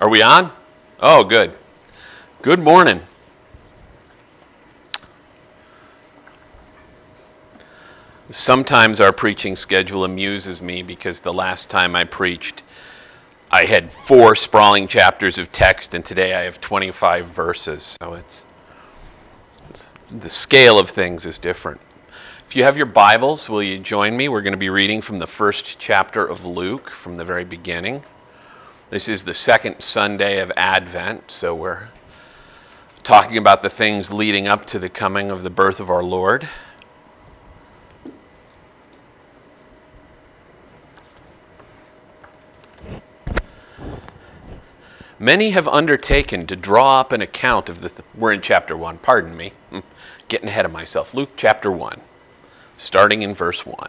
Are we on? Oh, good. Good morning. Sometimes our preaching schedule amuses me because the last time I preached, I had four sprawling chapters of text, and today I have 25 verses. So it's, it's the scale of things is different. If you have your Bibles, will you join me? We're going to be reading from the first chapter of Luke from the very beginning. This is the second Sunday of Advent, so we're talking about the things leading up to the coming of the birth of our Lord. Many have undertaken to draw up an account of the. Th- we're in chapter 1, pardon me. Getting ahead of myself. Luke chapter 1, starting in verse 1.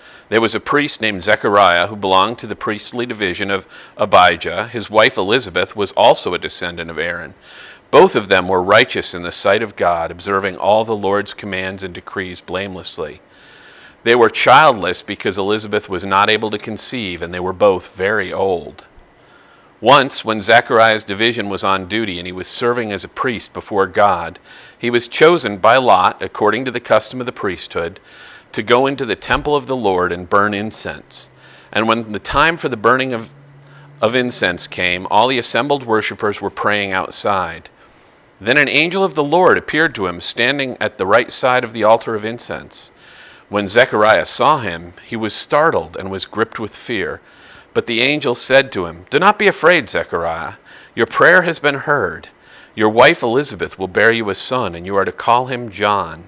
there was a priest named Zechariah who belonged to the priestly division of Abijah. His wife Elizabeth was also a descendant of Aaron. Both of them were righteous in the sight of God, observing all the Lord's commands and decrees blamelessly. They were childless because Elizabeth was not able to conceive, and they were both very old. Once, when Zechariah's division was on duty and he was serving as a priest before God, he was chosen by Lot, according to the custom of the priesthood, to go into the temple of the Lord and burn incense. And when the time for the burning of, of incense came, all the assembled worshippers were praying outside. Then an angel of the Lord appeared to him, standing at the right side of the altar of incense. When Zechariah saw him, he was startled and was gripped with fear. But the angel said to him, Do not be afraid, Zechariah. Your prayer has been heard. Your wife Elizabeth will bear you a son, and you are to call him John.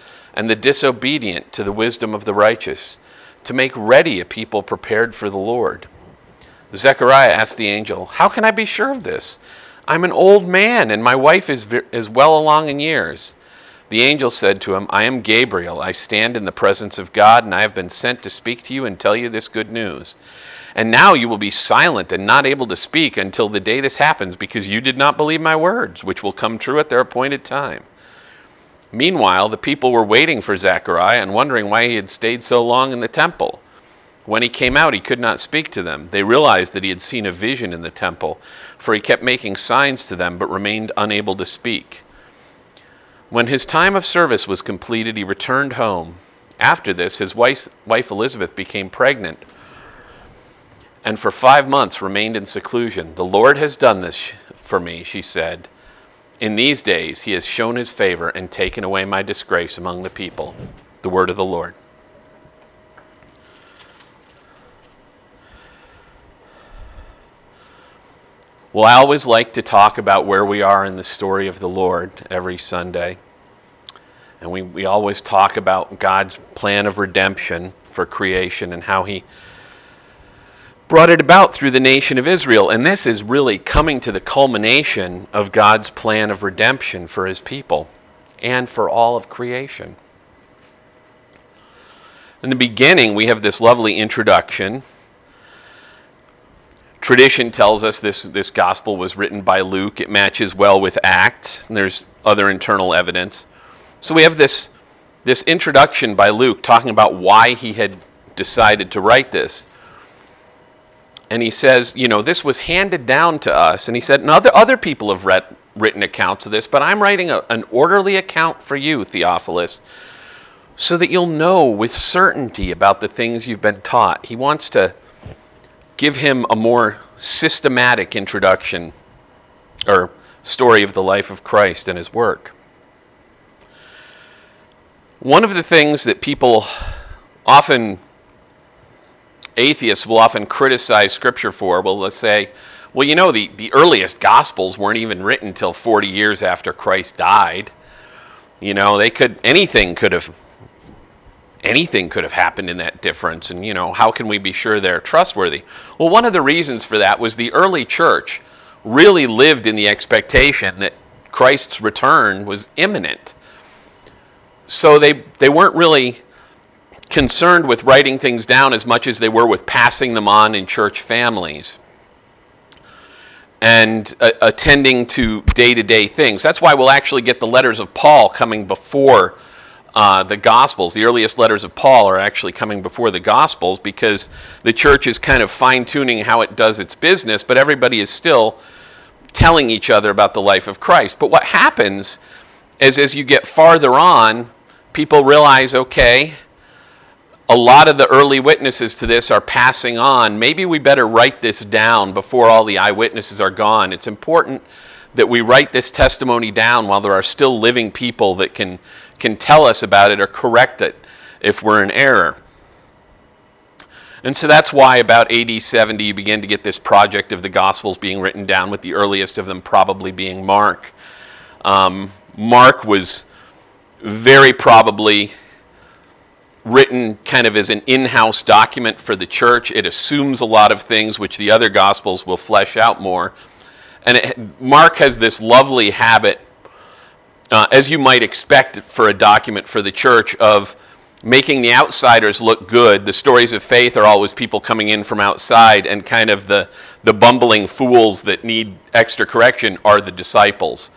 and the disobedient to the wisdom of the righteous, to make ready a people prepared for the Lord. Zechariah asked the angel, How can I be sure of this? I'm an old man, and my wife is, is well along in years. The angel said to him, I am Gabriel. I stand in the presence of God, and I have been sent to speak to you and tell you this good news. And now you will be silent and not able to speak until the day this happens, because you did not believe my words, which will come true at their appointed time. Meanwhile, the people were waiting for Zechariah and wondering why he had stayed so long in the temple. When he came out, he could not speak to them. They realized that he had seen a vision in the temple, for he kept making signs to them, but remained unable to speak. When his time of service was completed, he returned home. After this, his wife, wife, Elizabeth became pregnant and for five months remained in seclusion. The Lord has done this for me, she said. In these days, he has shown his favor and taken away my disgrace among the people. The word of the Lord. Well, I always like to talk about where we are in the story of the Lord every Sunday. And we, we always talk about God's plan of redemption for creation and how He brought it about through the nation of Israel. And this is really coming to the culmination of God's plan of redemption for His people and for all of creation. In the beginning, we have this lovely introduction Tradition tells us this, this gospel was written by Luke. It matches well with Acts, and there's other internal evidence. So we have this, this introduction by Luke talking about why he had decided to write this. And he says, you know, this was handed down to us. And he said, and other, other people have read, written accounts of this, but I'm writing a, an orderly account for you, Theophilus, so that you'll know with certainty about the things you've been taught. He wants to give him a more systematic introduction or story of the life of Christ and his work. One of the things that people often, atheists will often criticize Scripture for, well, let's say, well, you know, the, the earliest Gospels weren't even written until 40 years after Christ died. You know, they could, anything could have, anything could have happened in that difference. And, you know, how can we be sure they're trustworthy? Well, one of the reasons for that was the early church really lived in the expectation that Christ's return was imminent so they, they weren't really concerned with writing things down as much as they were with passing them on in church families and uh, attending to day to day things. That's why we'll actually get the letters of Paul coming before uh, the Gospels. The earliest letters of Paul are actually coming before the Gospels because the church is kind of fine tuning how it does its business, but everybody is still telling each other about the life of Christ. But what happens is as you get farther on, people realize okay, a lot of the early witnesses to this are passing on. Maybe we better write this down before all the eyewitnesses are gone. It's important that we write this testimony down while there are still living people that can, can tell us about it or correct it if we're in error. And so that's why about AD 70 you begin to get this project of the Gospels being written down, with the earliest of them probably being Mark. Um, Mark was very probably written kind of as an in house document for the church. It assumes a lot of things which the other Gospels will flesh out more. And it, Mark has this lovely habit, uh, as you might expect for a document for the church, of making the outsiders look good. The stories of faith are always people coming in from outside, and kind of the, the bumbling fools that need extra correction are the disciples.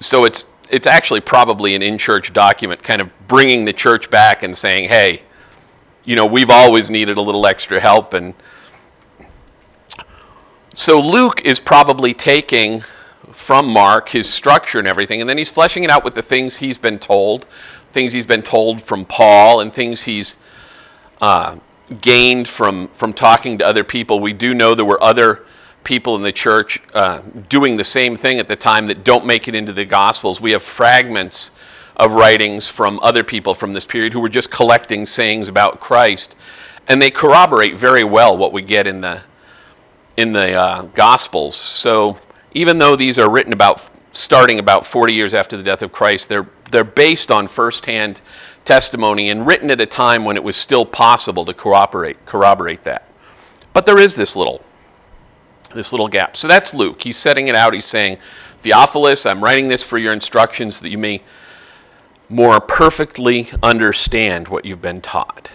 So it's it's actually probably an in church document kind of bringing the church back and saying, hey, you know, we've always needed a little extra help. And so Luke is probably taking from Mark his structure and everything, and then he's fleshing it out with the things he's been told, things he's been told from Paul, and things he's uh, gained from, from talking to other people. We do know there were other people in the church uh, doing the same thing at the time that don't make it into the Gospels. We have fragments of writings from other people from this period who were just collecting sayings about Christ, and they corroborate very well what we get in the in the uh, Gospels. So even though these are written about starting about 40 years after the death of Christ, they're they're based on firsthand testimony and written at a time when it was still possible to corroborate corroborate that. But there is this little this little gap. So that's Luke. He's setting it out. He's saying, Theophilus, I'm writing this for your instructions that you may more perfectly understand what you've been taught.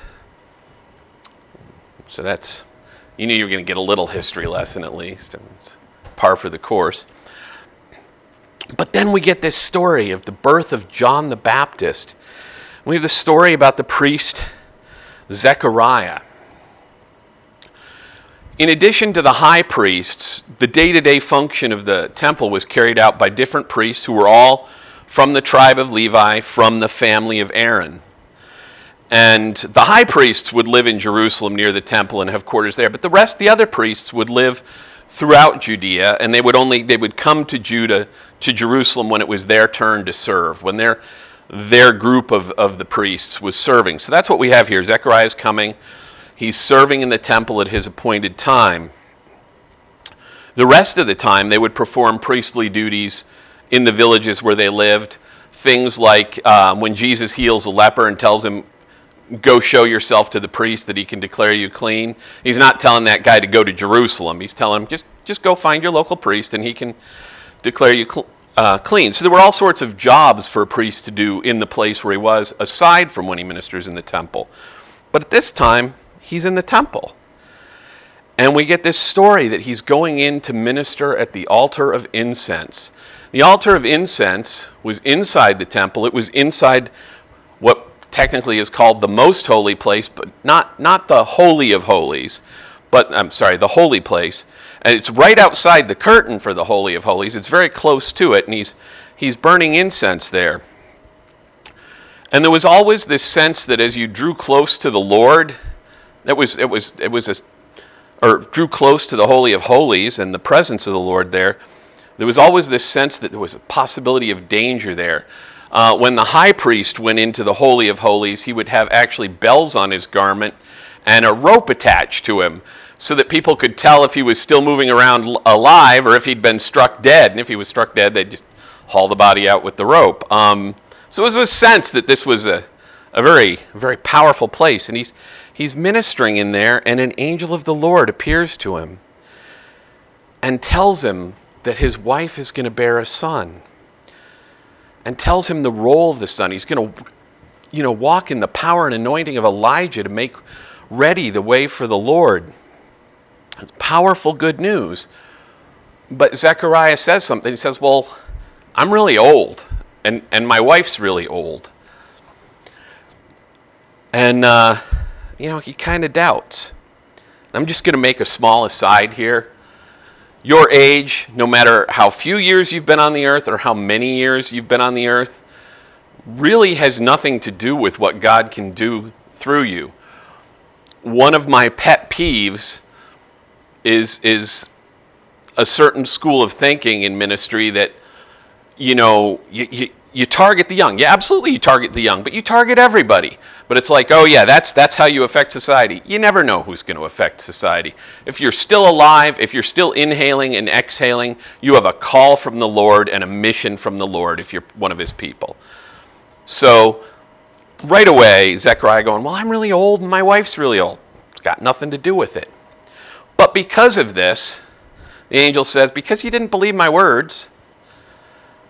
So that's, you knew you were going to get a little history lesson at least. It's par for the course. But then we get this story of the birth of John the Baptist. We have the story about the priest Zechariah. In addition to the high priests, the day to day function of the temple was carried out by different priests who were all from the tribe of Levi, from the family of Aaron. And the high priests would live in Jerusalem near the temple and have quarters there, but the rest, the other priests, would live throughout Judea, and they would only they would come to Judah to Jerusalem when it was their turn to serve, when their their group of, of the priests was serving. So that's what we have here. Zechariah is coming He's serving in the temple at his appointed time. The rest of the time, they would perform priestly duties in the villages where they lived. Things like uh, when Jesus heals a leper and tells him, Go show yourself to the priest that he can declare you clean. He's not telling that guy to go to Jerusalem. He's telling him, Just, just go find your local priest and he can declare you cl- uh, clean. So there were all sorts of jobs for a priest to do in the place where he was, aside from when he ministers in the temple. But at this time, he's in the temple. And we get this story that he's going in to minister at the altar of incense. The altar of incense was inside the temple, it was inside what technically is called the most holy place, but not, not the Holy of Holies, but I'm sorry, the holy place. And it's right outside the curtain for the Holy of Holies. It's very close to it, and he's, he's burning incense there. And there was always this sense that as you drew close to the Lord, it was, it was, it was a, or drew close to the Holy of Holies and the presence of the Lord there, There was always this sense that there was a possibility of danger there. Uh, when the high priest went into the Holy of Holies, he would have actually bells on his garment and a rope attached to him so that people could tell if he was still moving around alive or if he'd been struck dead. And if he was struck dead, they'd just haul the body out with the rope. Um, so it was a sense that this was a, a very, very powerful place. And he's, he's ministering in there, and an angel of the Lord appears to him and tells him that his wife is going to bear a son and tells him the role of the son. He's going to you know, walk in the power and anointing of Elijah to make ready the way for the Lord. It's powerful good news. But Zechariah says something. He says, Well, I'm really old, and, and my wife's really old. And, uh, you know, he kind of doubts. I'm just going to make a small aside here your age, no matter how few years you've been on the earth or how many years you've been on the earth, really has nothing to do with what God can do through you. One of my pet peeves is, is a certain school of thinking in ministry that, you know, you, you, you target the young. Yeah, absolutely you target the young, but you target everybody. But it's like, oh yeah, that's that's how you affect society. You never know who's going to affect society. If you're still alive, if you're still inhaling and exhaling, you have a call from the Lord and a mission from the Lord if you're one of his people. So right away, Zechariah going, Well, I'm really old and my wife's really old. It's got nothing to do with it. But because of this, the angel says, Because you didn't believe my words,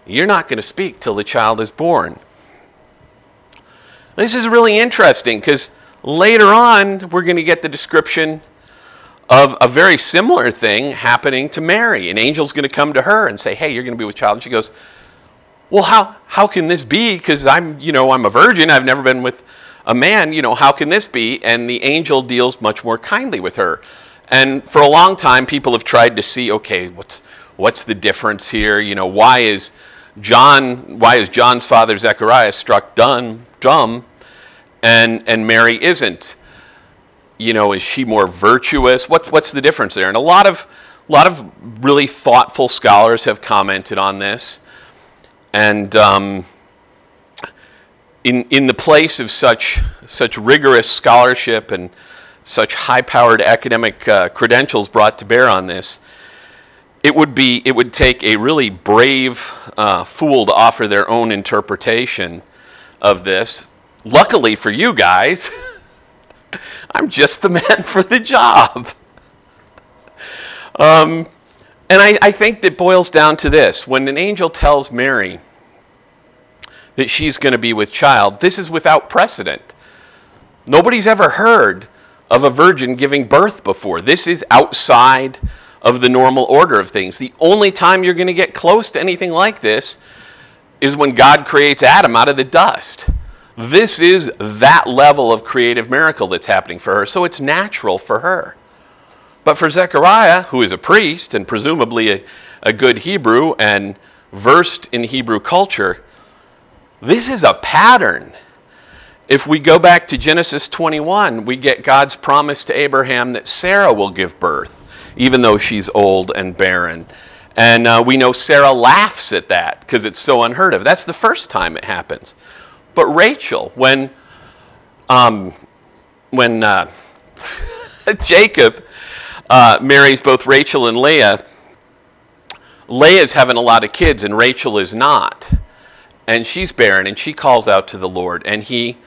you're not going to speak till the child is born. This is really interesting because later on we're going to get the description of a very similar thing happening to Mary. An angel's going to come to her and say, "Hey, you're going to be with child." And she goes, "Well, how how can this be? Because I'm you know I'm a virgin. I've never been with a man. You know how can this be?" And the angel deals much more kindly with her. And for a long time, people have tried to see, okay, what's what's the difference here? You know, why is John, why is John's father Zechariah struck dumb, dumb and, and Mary isn't? You know, is she more virtuous? What, what's the difference there? And a lot of, a lot of really thoughtful scholars have commented on this. And um, in, in the place of such, such rigorous scholarship and such high powered academic uh, credentials brought to bear on this, it would be it would take a really brave uh, fool to offer their own interpretation of this. Luckily for you guys, I'm just the man for the job. Um, and I, I think that boils down to this: when an angel tells Mary that she's going to be with child, this is without precedent. Nobody's ever heard of a virgin giving birth before. This is outside of the normal order of things. The only time you're going to get close to anything like this is when God creates Adam out of the dust. This is that level of creative miracle that's happening for her, so it's natural for her. But for Zechariah, who is a priest and presumably a, a good Hebrew and versed in Hebrew culture, this is a pattern. If we go back to Genesis 21, we get God's promise to Abraham that Sarah will give birth even though she's old and barren. And uh, we know Sarah laughs at that because it's so unheard of. That's the first time it happens. But Rachel, when, um, when uh, Jacob uh, marries both Rachel and Leah, Leah's having a lot of kids and Rachel is not. And she's barren and she calls out to the Lord and he,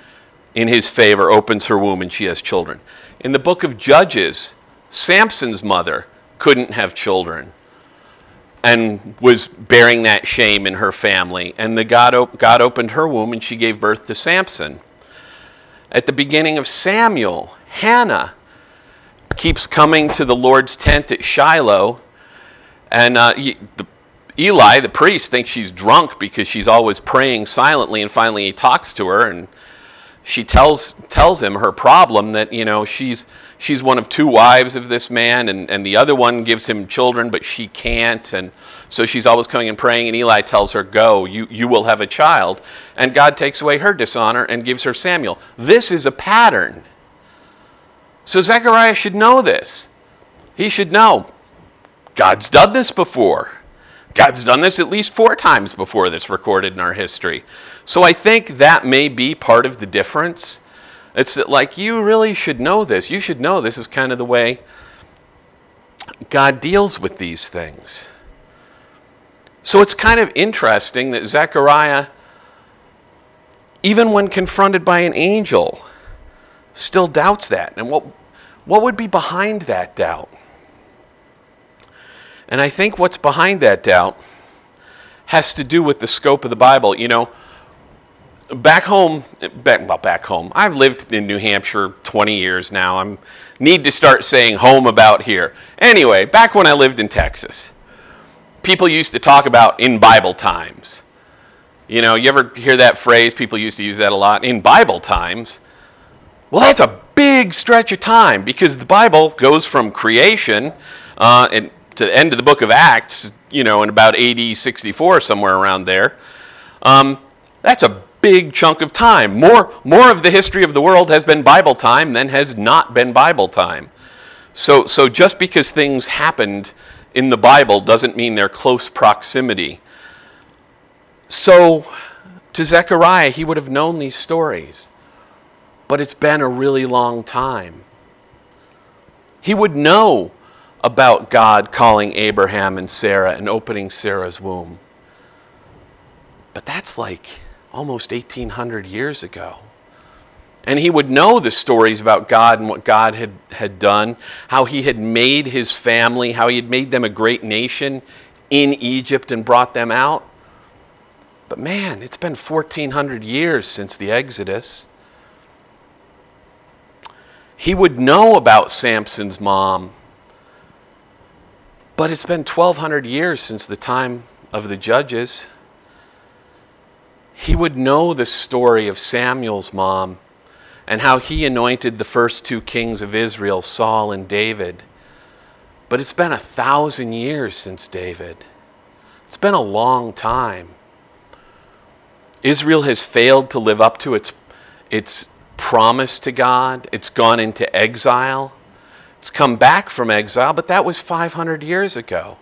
in his favor, opens her womb and she has children. In the book of Judges, Samson's mother couldn't have children and was bearing that shame in her family. And the God, op- God opened her womb and she gave birth to Samson. At the beginning of Samuel, Hannah keeps coming to the Lord's tent at Shiloh, and uh, the, Eli, the priest, thinks she's drunk because she's always praying silently, and finally he talks to her and she tells tells him her problem that you know she's she's one of two wives of this man and, and the other one gives him children but she can't. And so she's always coming and praying and eli tells her go you, you will have a child. And god takes away her dishonor and gives her samuel. This is a pattern. So zechariah should know this. He should know. God's done this before God's done this at least four times before that's recorded in our history. So I think that may be part of the difference. It's that, like, you really should know this. You should know this is kind of the way God deals with these things. So it's kind of interesting that Zechariah, even when confronted by an angel, still doubts that. And what, what would be behind that doubt? And I think what's behind that doubt has to do with the scope of the Bible. You know, back home, back, well, back home, I've lived in New Hampshire 20 years now. I need to start saying home about here. Anyway, back when I lived in Texas, people used to talk about in Bible times. You know, you ever hear that phrase? People used to use that a lot. In Bible times. Well, that's a big stretch of time because the Bible goes from creation uh, and to the end of the book of Acts, you know, in about AD 64, somewhere around there. Um, that's a big chunk of time. More, more of the history of the world has been Bible time than has not been Bible time. So, so just because things happened in the Bible doesn't mean they're close proximity. So, to Zechariah, he would have known these stories, but it's been a really long time. He would know about God calling Abraham and Sarah and opening Sarah's womb. But that's like almost 1800 years ago. And he would know the stories about God and what God had, had done, how he had made his family, how he had made them a great nation in Egypt and brought them out. But man, it's been 1400 years since the Exodus. He would know about Samson's mom but it's been 1,200 years since the time of the judges. He would know the story of Samuel's mom and how he anointed the first two kings of Israel, Saul and David. But it's been a thousand years since David. It's been a long time. Israel has failed to live up to its, its promise to God, it's gone into exile. It's come back from exile, but that was 500 years ago.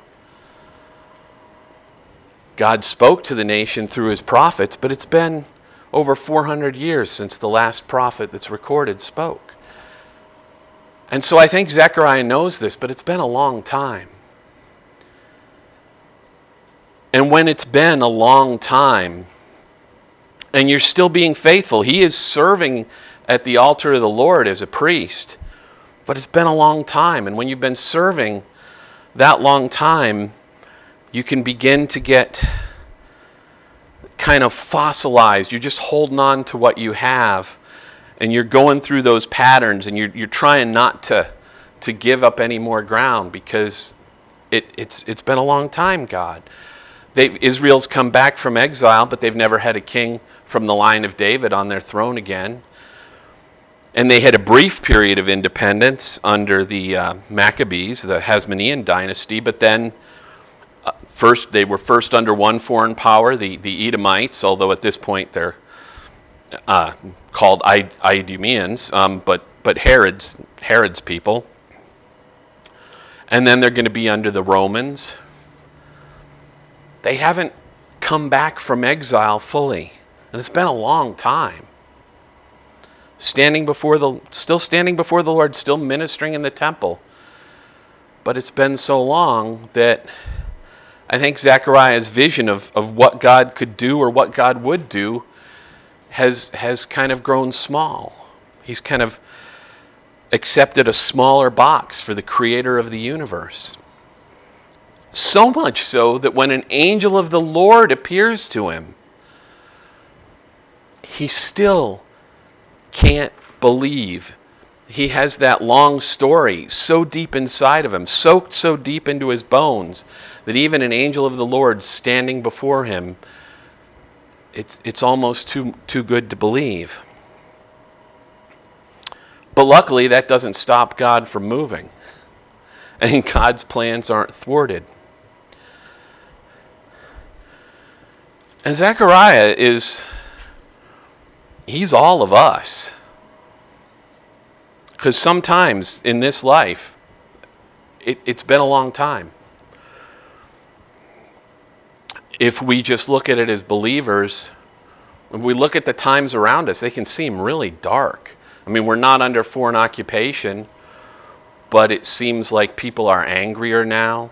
God spoke to the nation through his prophets, but it's been over 400 years since the last prophet that's recorded spoke. And so I think Zechariah knows this, but it's been a long time. And when it's been a long time, and you're still being faithful, he is serving at the altar of the Lord as a priest. But it's been a long time. And when you've been serving that long time, you can begin to get kind of fossilized. You're just holding on to what you have. And you're going through those patterns and you're, you're trying not to, to give up any more ground because it, it's, it's been a long time, God. They, Israel's come back from exile, but they've never had a king from the line of David on their throne again. And they had a brief period of independence under the uh, Maccabees, the Hasmonean dynasty, but then uh, first they were first under one foreign power, the, the Edomites, although at this point they're uh, called Idumeans, um, but, but Herod's, Herod's people. And then they're going to be under the Romans. They haven't come back from exile fully, and it's been a long time standing before the still standing before the Lord, still ministering in the temple. But it's been so long that I think Zechariah's vision of, of what God could do or what God would do has has kind of grown small. He's kind of accepted a smaller box for the creator of the universe. So much so that when an angel of the Lord appears to him, he still can't believe he has that long story so deep inside of him, soaked so deep into his bones, that even an angel of the Lord standing before him, it's, it's almost too, too good to believe. But luckily, that doesn't stop God from moving. And God's plans aren't thwarted. And Zechariah is He's all of us. Because sometimes in this life, it, has been a long time. if we just look at it as believers, if we look at the times around us, they can seem really dark. I mean, we're not under foreign occupation, but it seems like people are angrier now,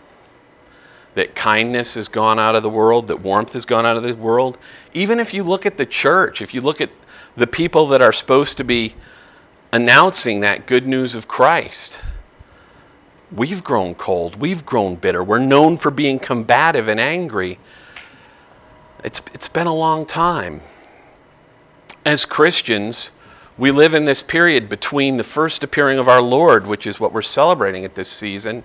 that kindness has gone out of the world, that warmth has gone out of the world. Even if you look at the church, if you look at the people that are supposed to be announcing that good news of Christ, we've grown cold, we've grown bitter. We're known for being combative and angry. It's, it's been a long time. As Christians, we live in this period between the first appearing of our Lord, which is what we're celebrating at this season,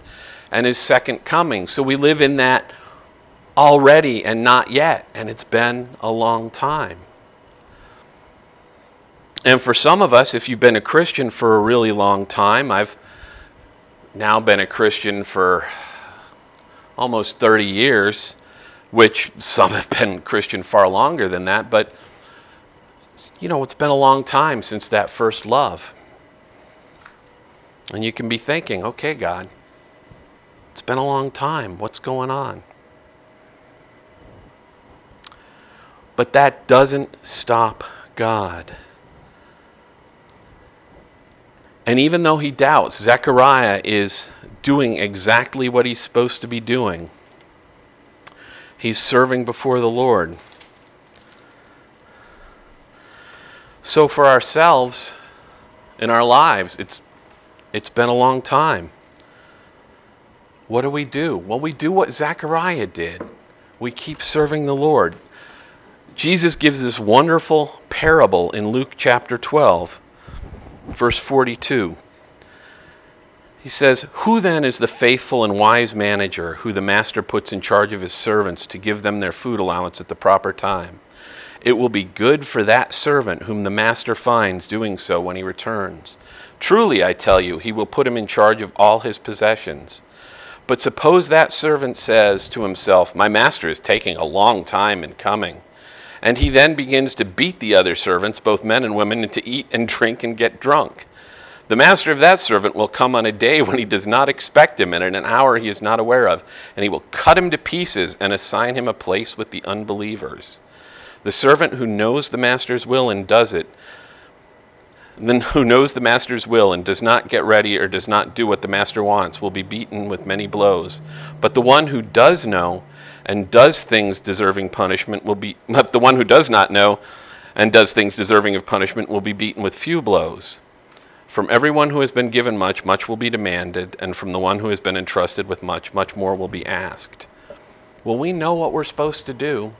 and his second coming. So we live in that already and not yet, and it's been a long time. And for some of us, if you've been a Christian for a really long time, I've now been a Christian for almost 30 years, which some have been Christian far longer than that, but you know, it's been a long time since that first love. And you can be thinking, okay, God, it's been a long time. What's going on? But that doesn't stop God. And even though he doubts, Zechariah is doing exactly what he's supposed to be doing. He's serving before the Lord. So for ourselves in our lives, it's it's been a long time. What do we do? Well, we do what Zechariah did. We keep serving the Lord. Jesus gives this wonderful parable in Luke chapter 12, verse 42. He says, Who then is the faithful and wise manager who the master puts in charge of his servants to give them their food allowance at the proper time? It will be good for that servant whom the master finds doing so when he returns. Truly, I tell you, he will put him in charge of all his possessions. But suppose that servant says to himself, My master is taking a long time in coming. And he then begins to beat the other servants, both men and women, and to eat and drink and get drunk. The master of that servant will come on a day when he does not expect him, and in an hour he is not aware of, and he will cut him to pieces and assign him a place with the unbelievers. The servant who knows the master's will and does it, then who knows the master's will and does not get ready or does not do what the master wants will be beaten with many blows. But the one who does know and does things deserving punishment will be the one who does not know and does things deserving of punishment will be beaten with few blows. From everyone who has been given much, much will be demanded, and from the one who has been entrusted with much, much more will be asked. Well, we know what we're supposed to do.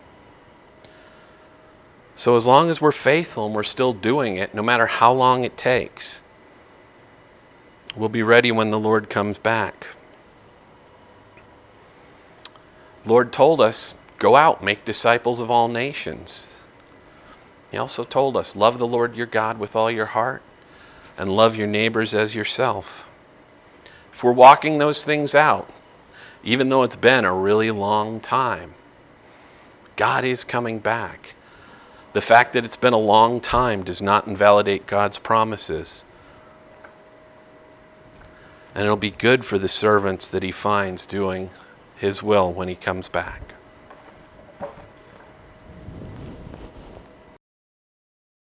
So as long as we're faithful and we're still doing it, no matter how long it takes, we'll be ready when the Lord comes back. Lord told us, go out, make disciples of all nations. He also told us, love the Lord your God with all your heart and love your neighbors as yourself. If we're walking those things out, even though it's been a really long time, God is coming back. The fact that it's been a long time does not invalidate God's promises. And it'll be good for the servants that he finds doing his will when he comes back.